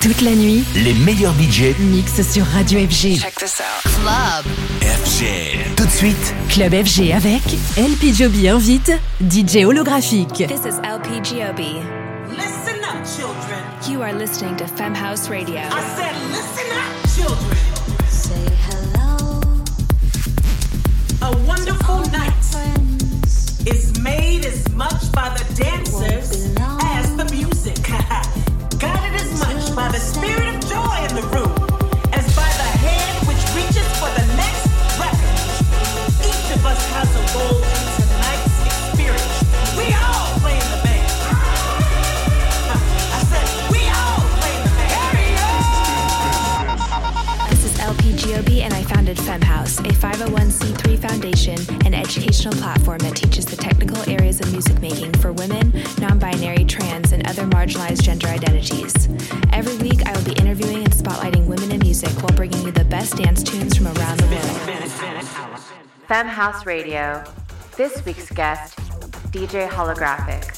Toute la nuit, Les meilleurs budgets mix sur Radio FG. Check this out. Club. FG. Tout de suite, Club FG avec LP Joby invite DJ holographique. This is LPGOB. Listen up, children. You are listening to Femhouse Radio. I said, listen up, children. Say hello, A wonderful night is made as much by the dancers as the music. By the spirit of joy in the room as by the hand which reaches for the next record. Each of us has a role founded Femhouse, a 501c3 foundation and educational platform that teaches the technical areas of music making for women, non binary, trans, and other marginalized gender identities. Every week, I will be interviewing and spotlighting women in music while bringing you the best dance tunes from around the world. Femhouse Radio. This week's guest, DJ Holographic.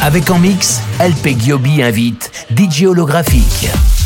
Avec en mix, LP Giobi invite DJ holographique.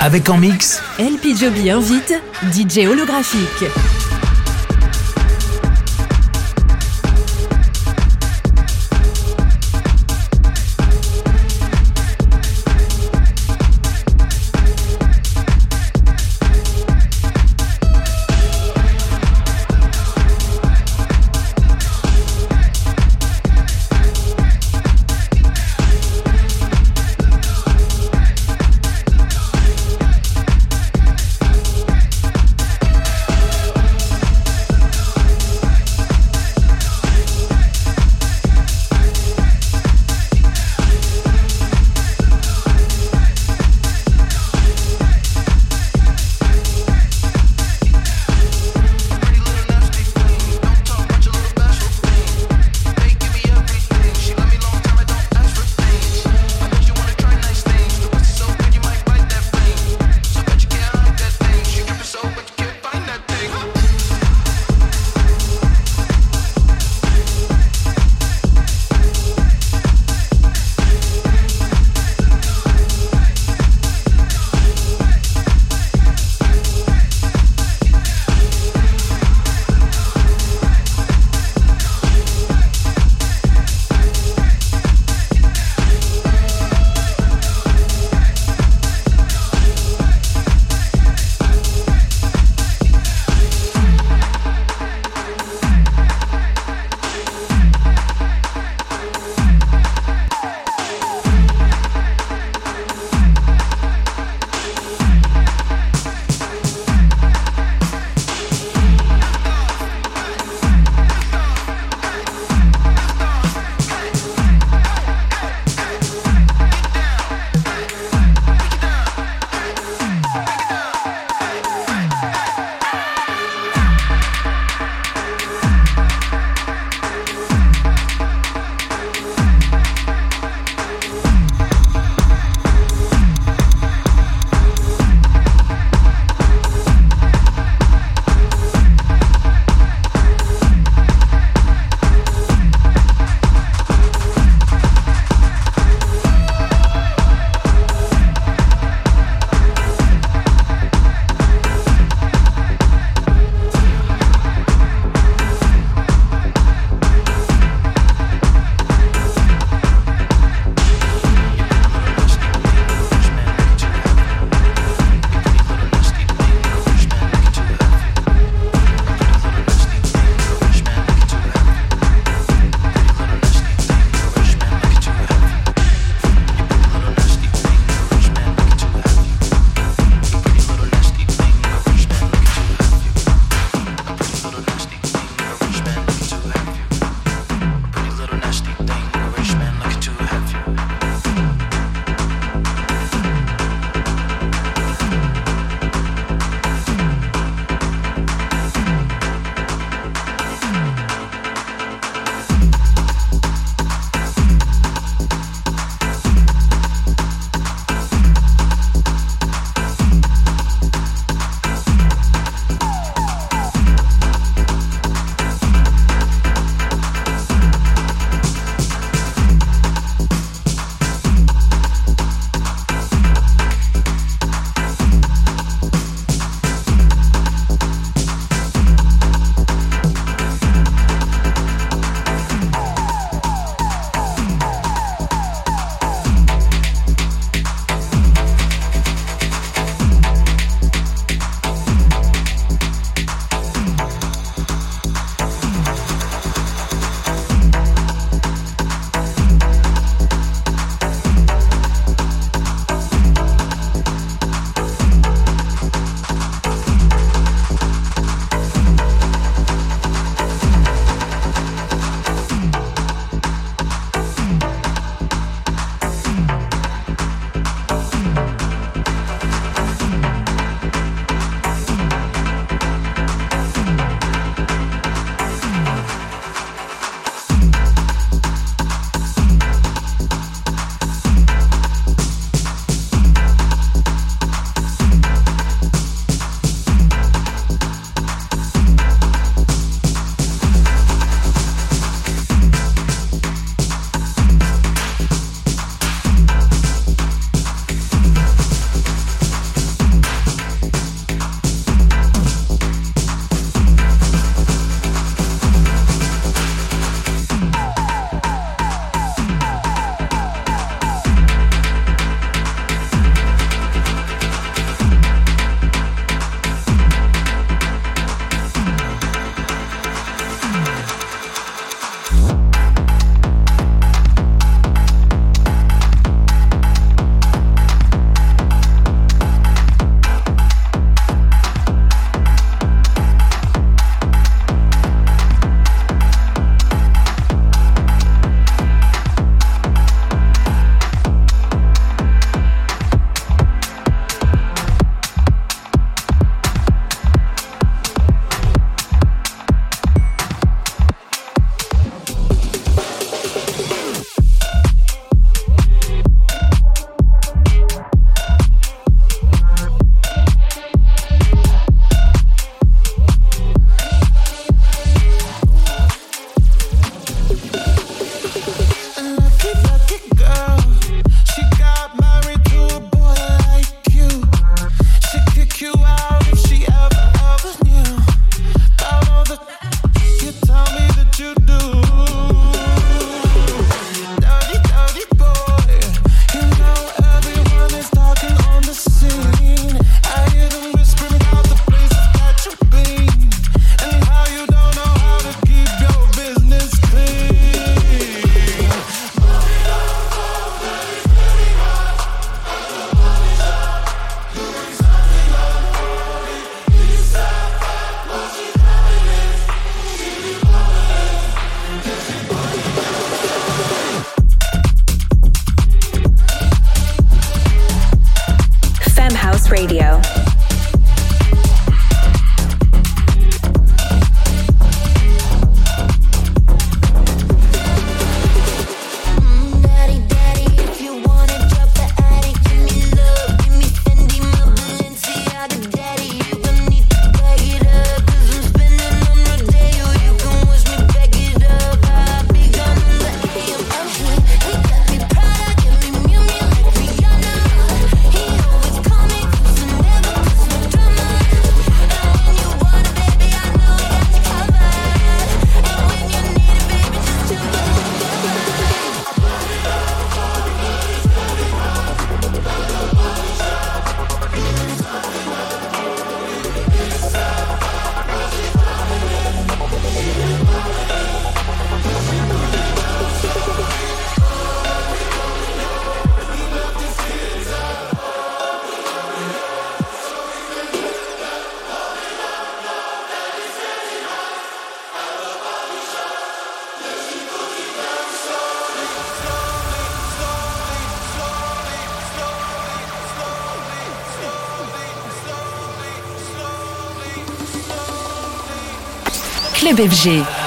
Avec en mix LP Joby invite DJ holographique.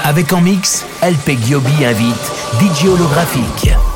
Avec en mix, LP Giobi invite DJ holographique.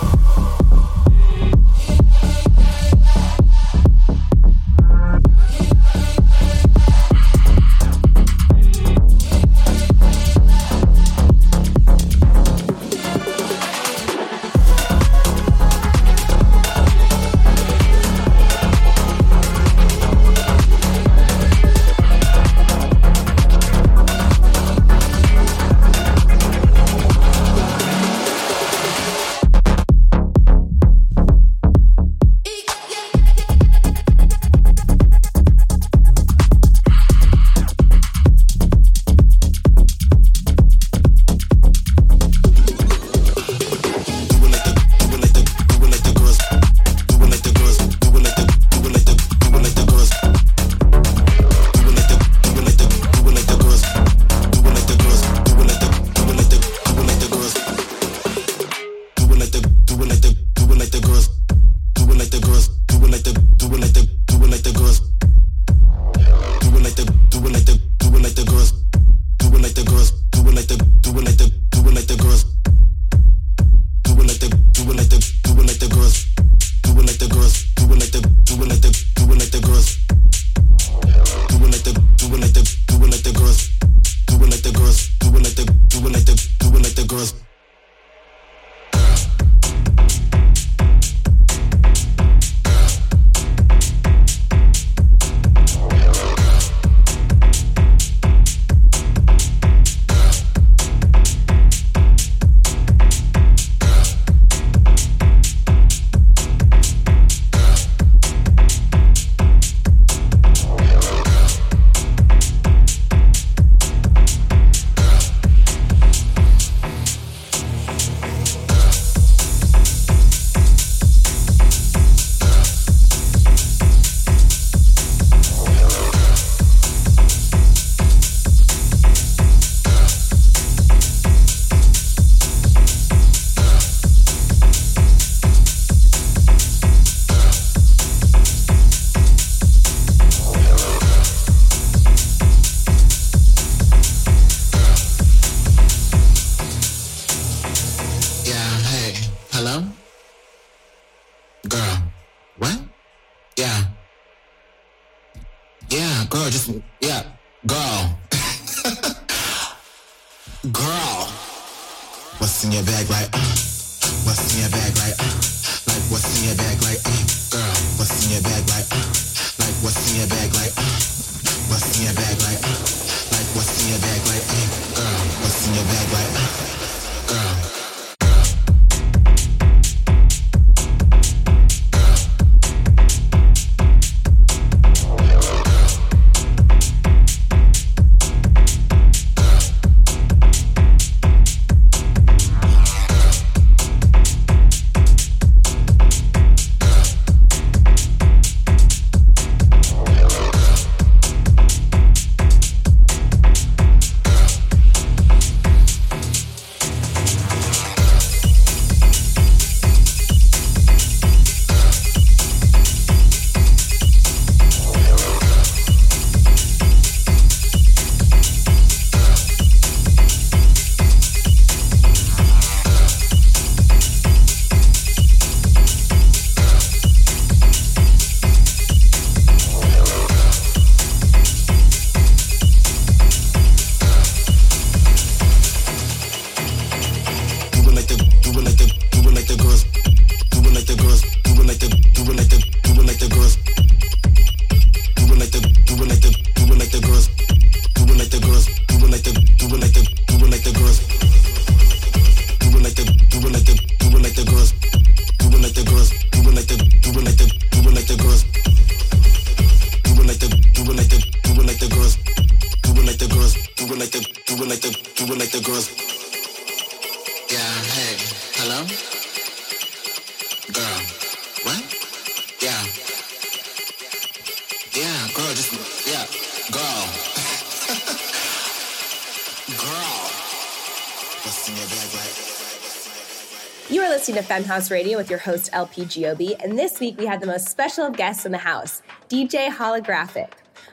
Femhouse Radio with your host LP Giobbi, and this week we had the most special of guests in the house, DJ Holographic.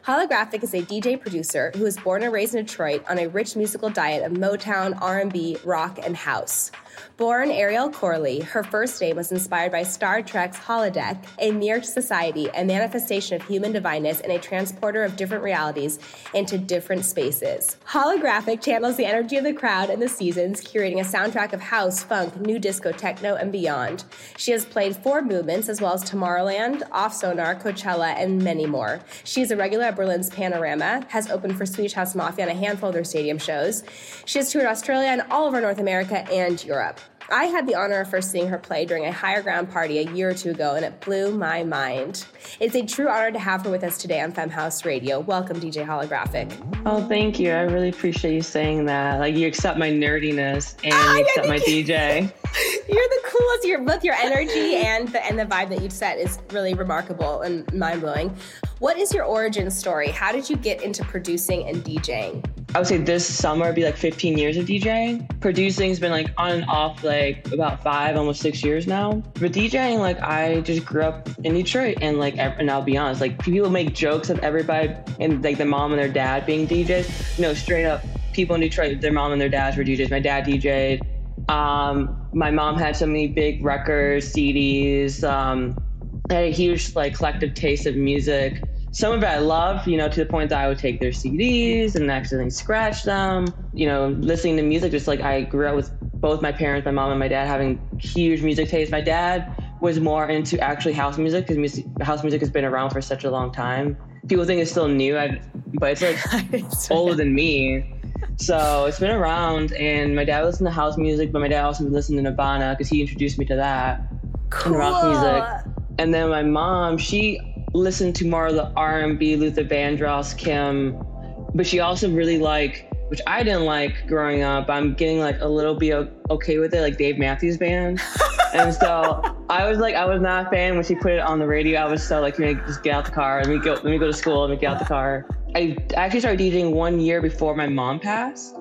Holographic is a DJ producer who was born and raised in Detroit on a rich musical diet of Motown, R&B, rock, and house. Born Ariel Corley, her first name was inspired by Star Trek's holodeck, a mirrored society, a manifestation of human divineness, and a transporter of different realities into different spaces. Holographic channels the energy of the crowd and the seasons, curating a soundtrack of house, funk, new disco, techno, and beyond. She has played four movements as well as Tomorrowland, Off Sonar, Coachella, and many more. She is a regular at Berlin's Panorama, has opened for Swedish House Mafia on a handful of their stadium shows. She has toured Australia and all over North America and Europe. I had the honor of first seeing her play during a higher ground party a year or two ago, and it blew my mind. It's a true honor to have her with us today on Femhouse Radio. Welcome, DJ Holographic. Oh, thank you. I really appreciate you saying that. Like, you accept my nerdiness and Ah, you accept my. DJ. You're the coolest. Your both your energy and the and the vibe that you've set is really remarkable and mind blowing. What is your origin story? How did you get into producing and DJing? I would say this summer be like 15 years of DJing. Producing's been like on and off like about five, almost six years now. But DJing, like I just grew up in Detroit and like, and I'll be honest, like people make jokes of everybody and like the mom and their dad being DJs. No, straight up, people in Detroit, their mom and their dads were DJs. My dad DJ'd. Um, my mom had so many big records, CDs. Um, I had a huge like collective taste of music. Some of it I love, you know, to the point that I would take their CDs and accidentally scratch them. You know, listening to music, just like I grew up with both my parents, my mom and my dad having huge music taste. My dad was more into actually house music because music, house music has been around for such a long time. People think it's still new, but it's like older than me. So it's been around, and my dad listened to house music, but my dad also listened to Nirvana because he introduced me to that and rock music. And then my mom, she listened to more of the R&B, Luther Vandross, Kim, but she also really like, which I didn't like growing up. I'm getting like a little bit okay with it, like Dave Matthews Band. and so I was like, I was not a fan when she put it on the radio. I was so like, let me just get out the car. Let me go. Let me go to school. Let me get out the car. I actually started DJing one year before my mom passed.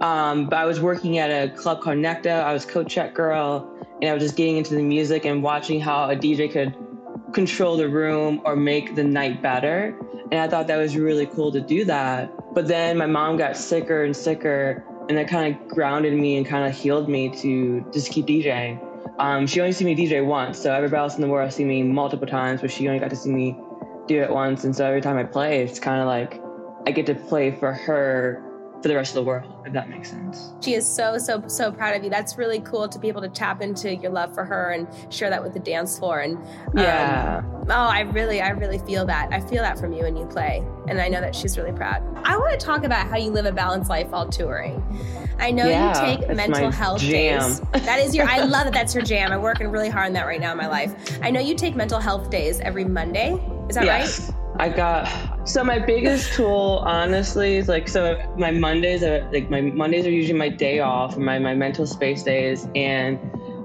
Um, but I was working at a club called Necto. I was co-check girl, and I was just getting into the music and watching how a DJ could control the room or make the night better. And I thought that was really cool to do that. But then my mom got sicker and sicker, and that kind of grounded me and kind of healed me to just keep DJing. Um, she only see me DJ once, so everybody else in the world see me multiple times, but she only got to see me do it once. And so every time I play, it's kind of like I get to play for her for the rest of the world, if that makes sense. She is so so so proud of you. That's really cool to be able to tap into your love for her and share that with the dance floor. And um, Yeah. oh, I really I really feel that. I feel that from you when you play, and I know that she's really proud. I want to talk about how you live a balanced life while touring. I know Yeah, you take mental health jam. days. That is your. I love that. That's your jam. I'm working really hard on that right now in my life. I know you take mental health days every Monday. Is that yes. I got so my biggest tool honestly is like so my Mondays are like my Mondays are usually my day off my my mental space days and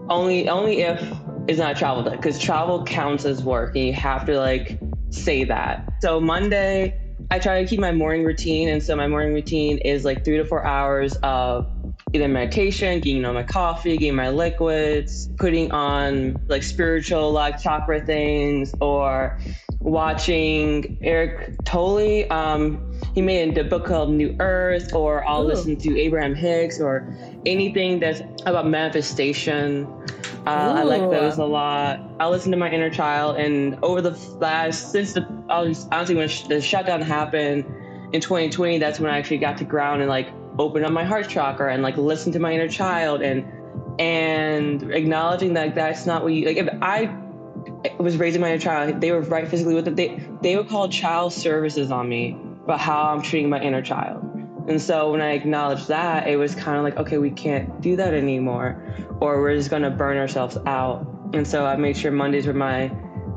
only only if it's not travel day because travel counts as work and you have to like say that. So Monday I try to keep my morning routine and so my morning routine is like three to four hours of either meditation, getting on my coffee, getting my liquids, putting on like spiritual like chakra things or watching Eckhart Tolle. Um, he made a book called New Earth, or I'll Ooh. listen to Abraham Hicks, or anything that's about manifestation. Uh, I like those a lot. I listen to my inner child, and over the last since the honestly when the shutdown happened in 2020, that's when I actually got to ground and like open up my heart chakra and like listen to my inner child and and acknowledging that that's not what you like. If I was raising my inner child, they were right physically with it. They they would call child services on me about how I'm treating my inner child. And so when I acknowledged that, it was kind of like, okay, we can't do that anymore, or we're just gonna burn ourselves out. And so I made sure Mondays were my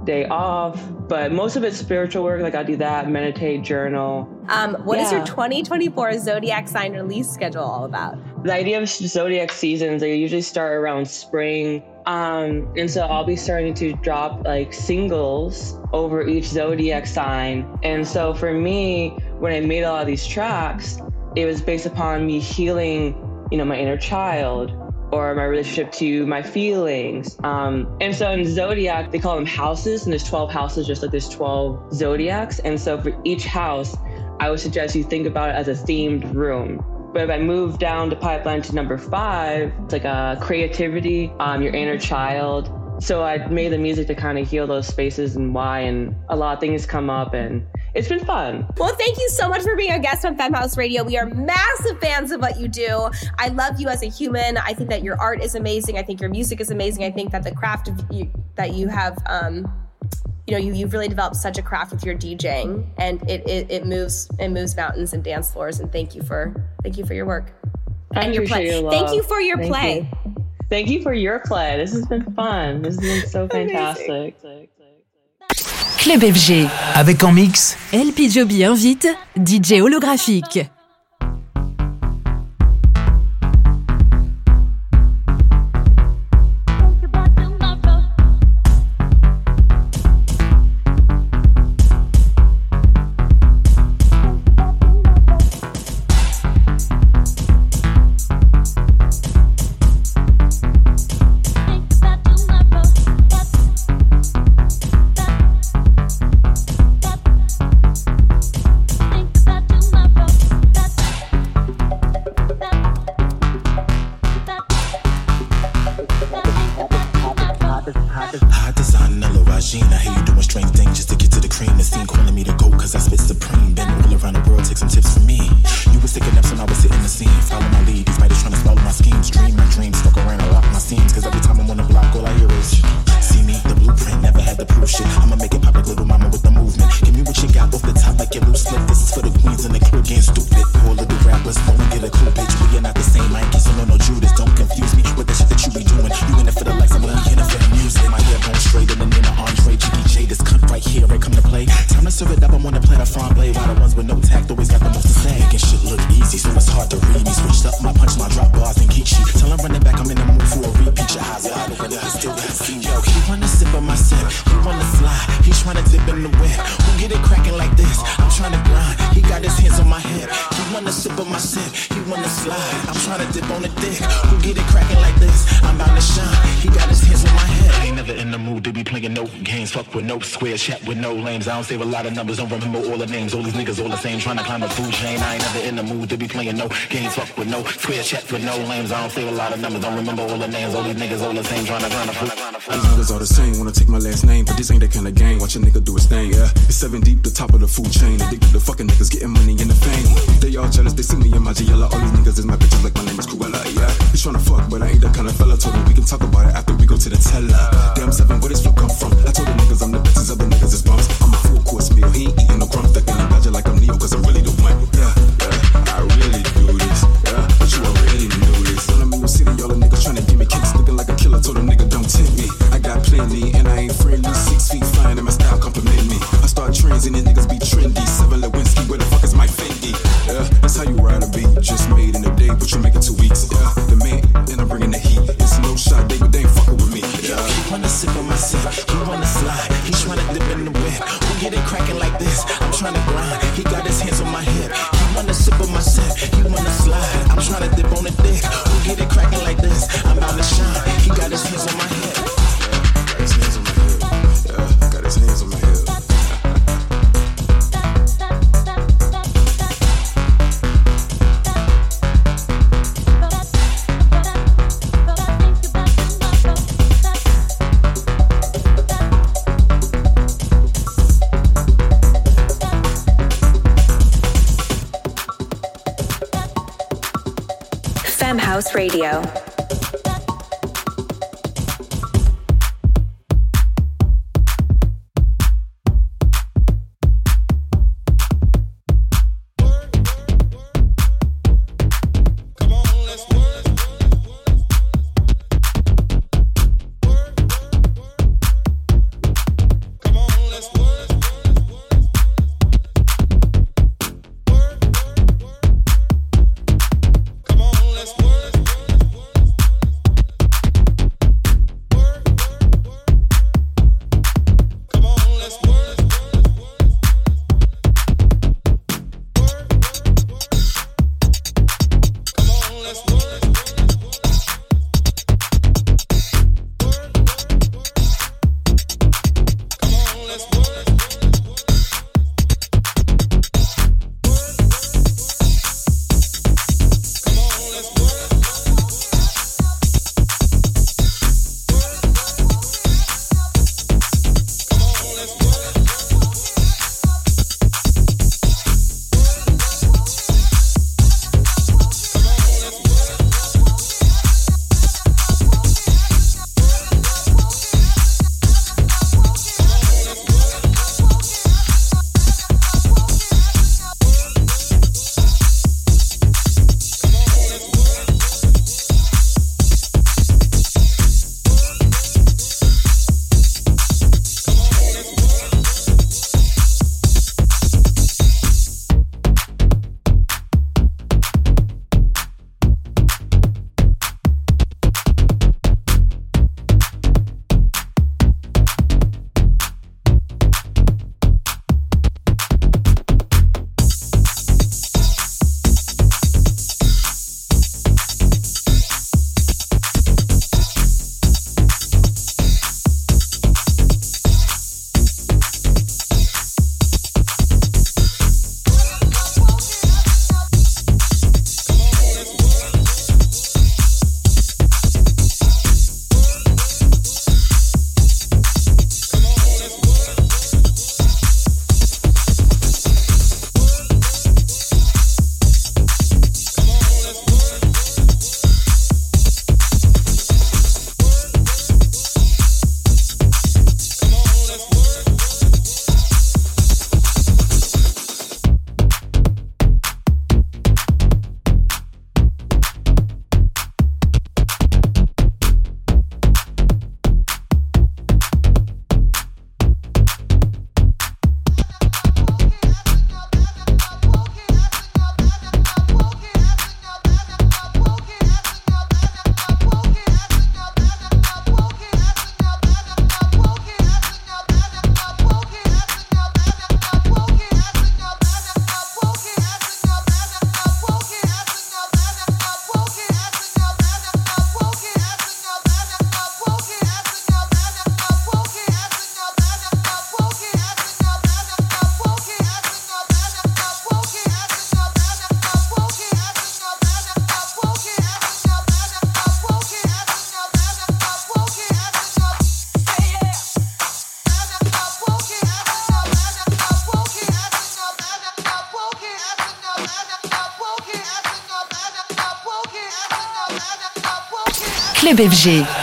day off, but most of it's spiritual work. Like I do that, meditate, journal. Um, what is your 2024 zodiac sign release schedule all about? The idea of zodiac seasons, they usually start around spring. Um, and so I'll be starting to drop like singles over each zodiac sign. And so for me, when I made a lot of these tracks, it was based upon me healing, you know, my inner child or my relationship to my feelings. Um, and so in Zodiac, they call them houses, and there's 12 houses, just like there's 12 Zodiacs. And so for each house, I would suggest you think about it as a themed room. But if I move down the pipeline to number five, it's like a creativity, um, your inner child. So I made the music to kind of heal those spaces and why, and a lot of things come up, and it's been fun. Well, thank you so much for being a guest on Femme House Radio. We are massive fans of what you do. I love you as a human. I think that your art is amazing. I think your music is amazing. I think that the craft you, that you have, um, you know, you, you've really developed such a craft with your DJing, and it, it it moves it moves mountains and dance floors. And thank you for thank you for your work I and your play. your thank you for your Thank play. you. Thank you for your play. This has been fun. This has been so fantastic. Club FG. Avec en mix LP Giobbi invite DJ holographique. Save a lot of numbers, don't remember all the names. All these niggas all the same, trying to climb the food chain. I ain't never in the mood to be playing no games. Fuck with no square, chat with no lames. I don't save a lot of numbers, don't remember all the names. All these niggas all the same, trying to climb the food. These niggas all the same, wanna take my last name, but this ain't that kind of game. Watch a nigga do his thing, yeah. It's seven deep, the top of the food chain. Addicted to fucking niggas, getting money and the fame. They all jealous, they see me in my GL. All these niggas is my bitches, like my name is Cruella, yeah. He's tryna fuck, but I ain't that kind of fella. Told him we can talk about it after we go to the teller. Damn seven, where this flow come from? I told the niggas I'm the best, a full course meal, he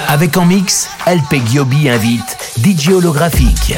Avec en mix, LP Giobi invite DJ holographique.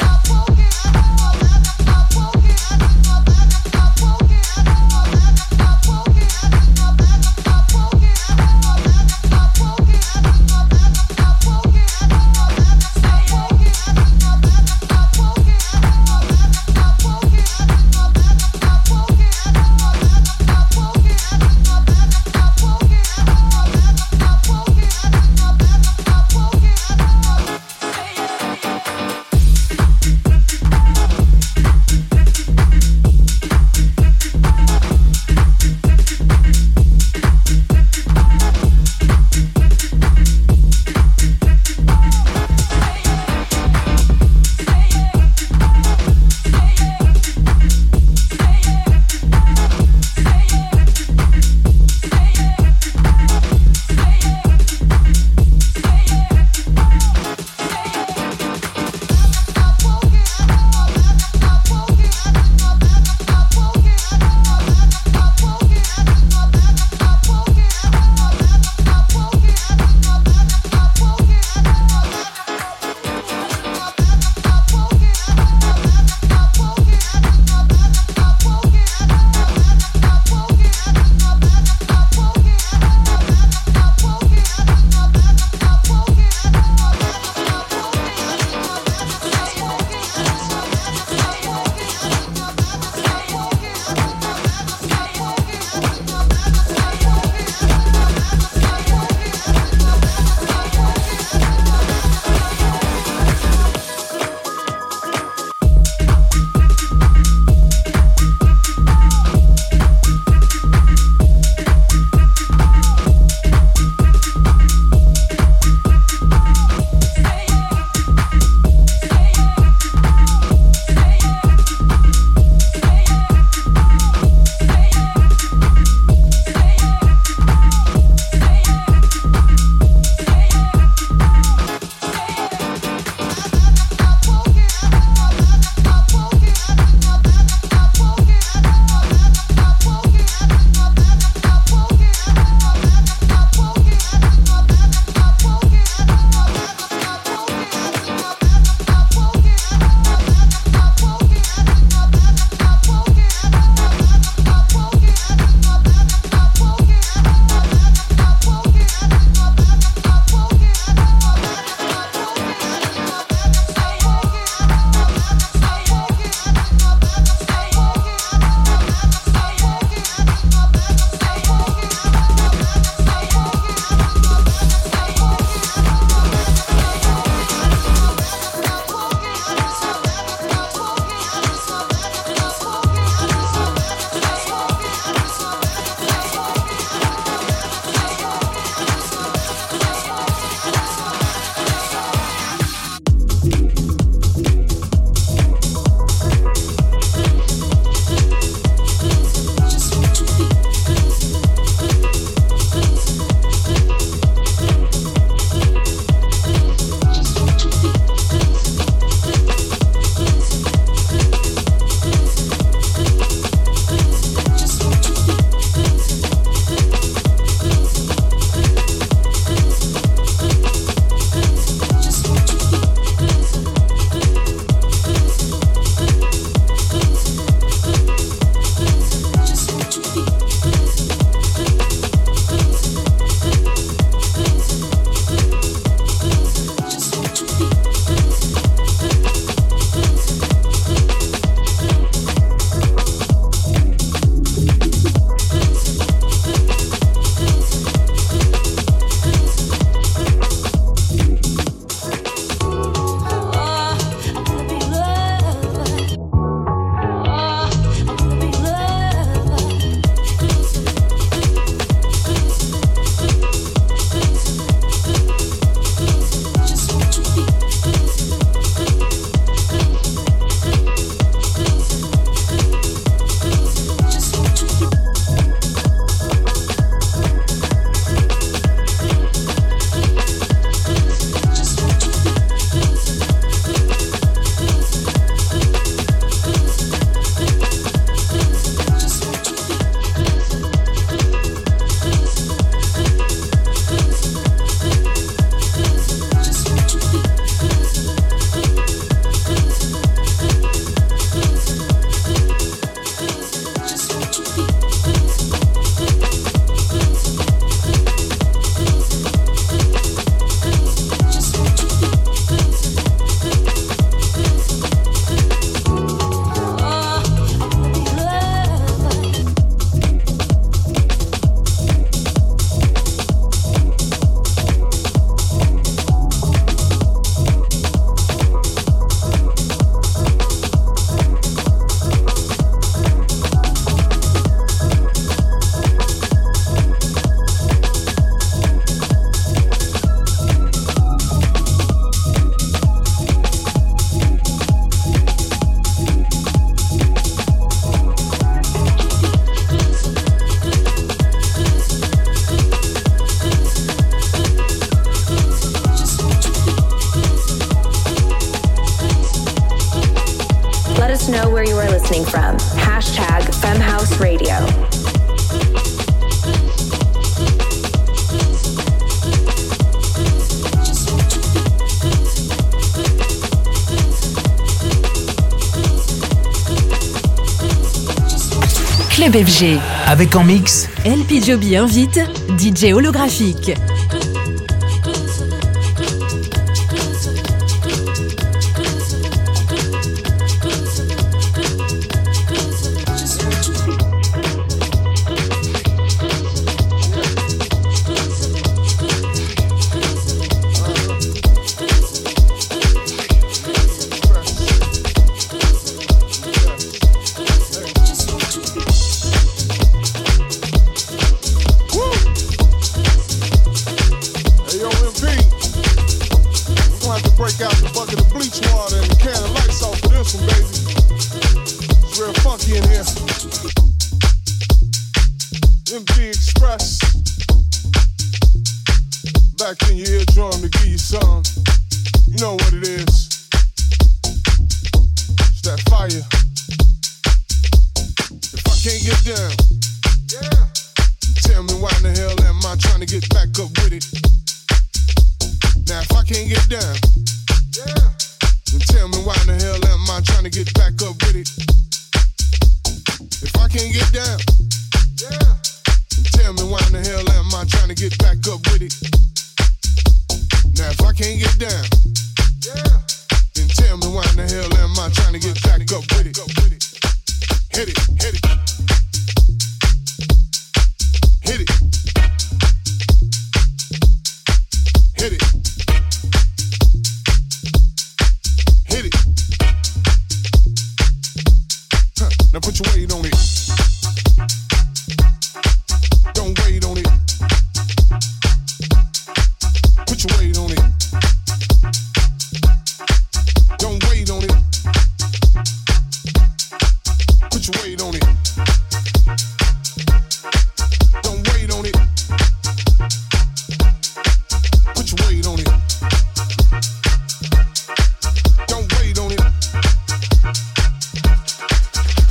Avec en mix, LP Joby invite DJ holographique.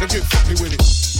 Now get funky with it.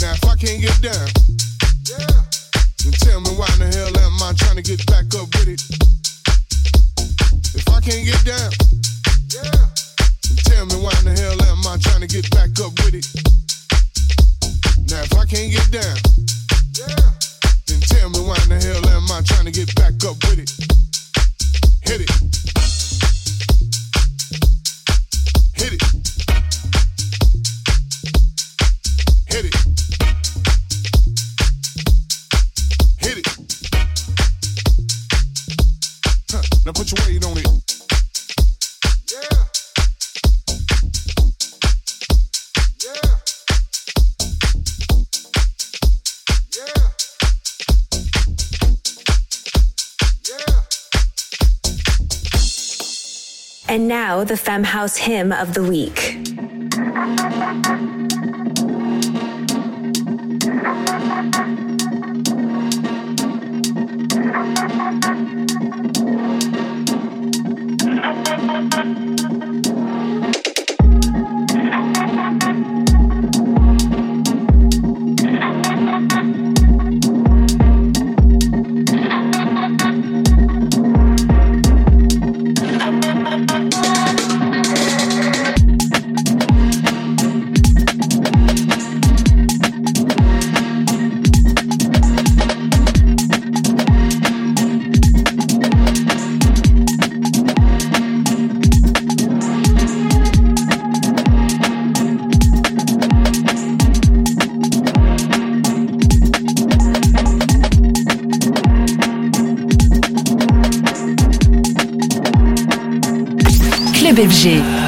Now, if I can't get down, then tell me why in the hell am I trying to get back up with it? If I can't get down, then tell me why in the hell am I trying to get back up with it? Now, if I can't get down, then tell me why in the hell am I trying to get back up with it? And now the Femme House Hymn of the Week.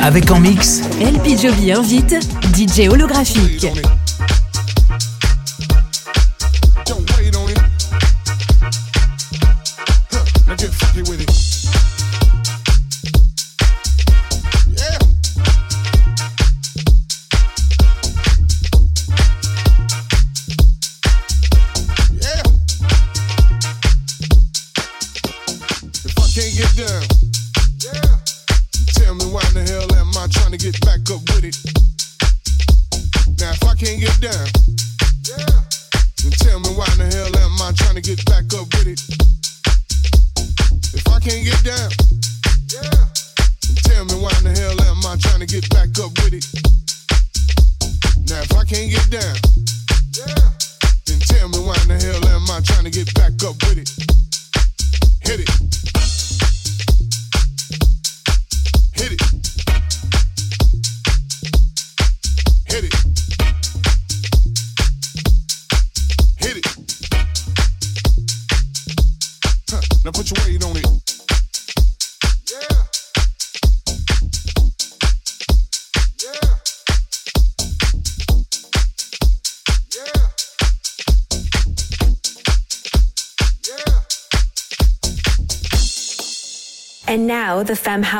Avec en mix, LP Jovi invite DJ holographique.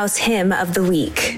House Hymn of the Week.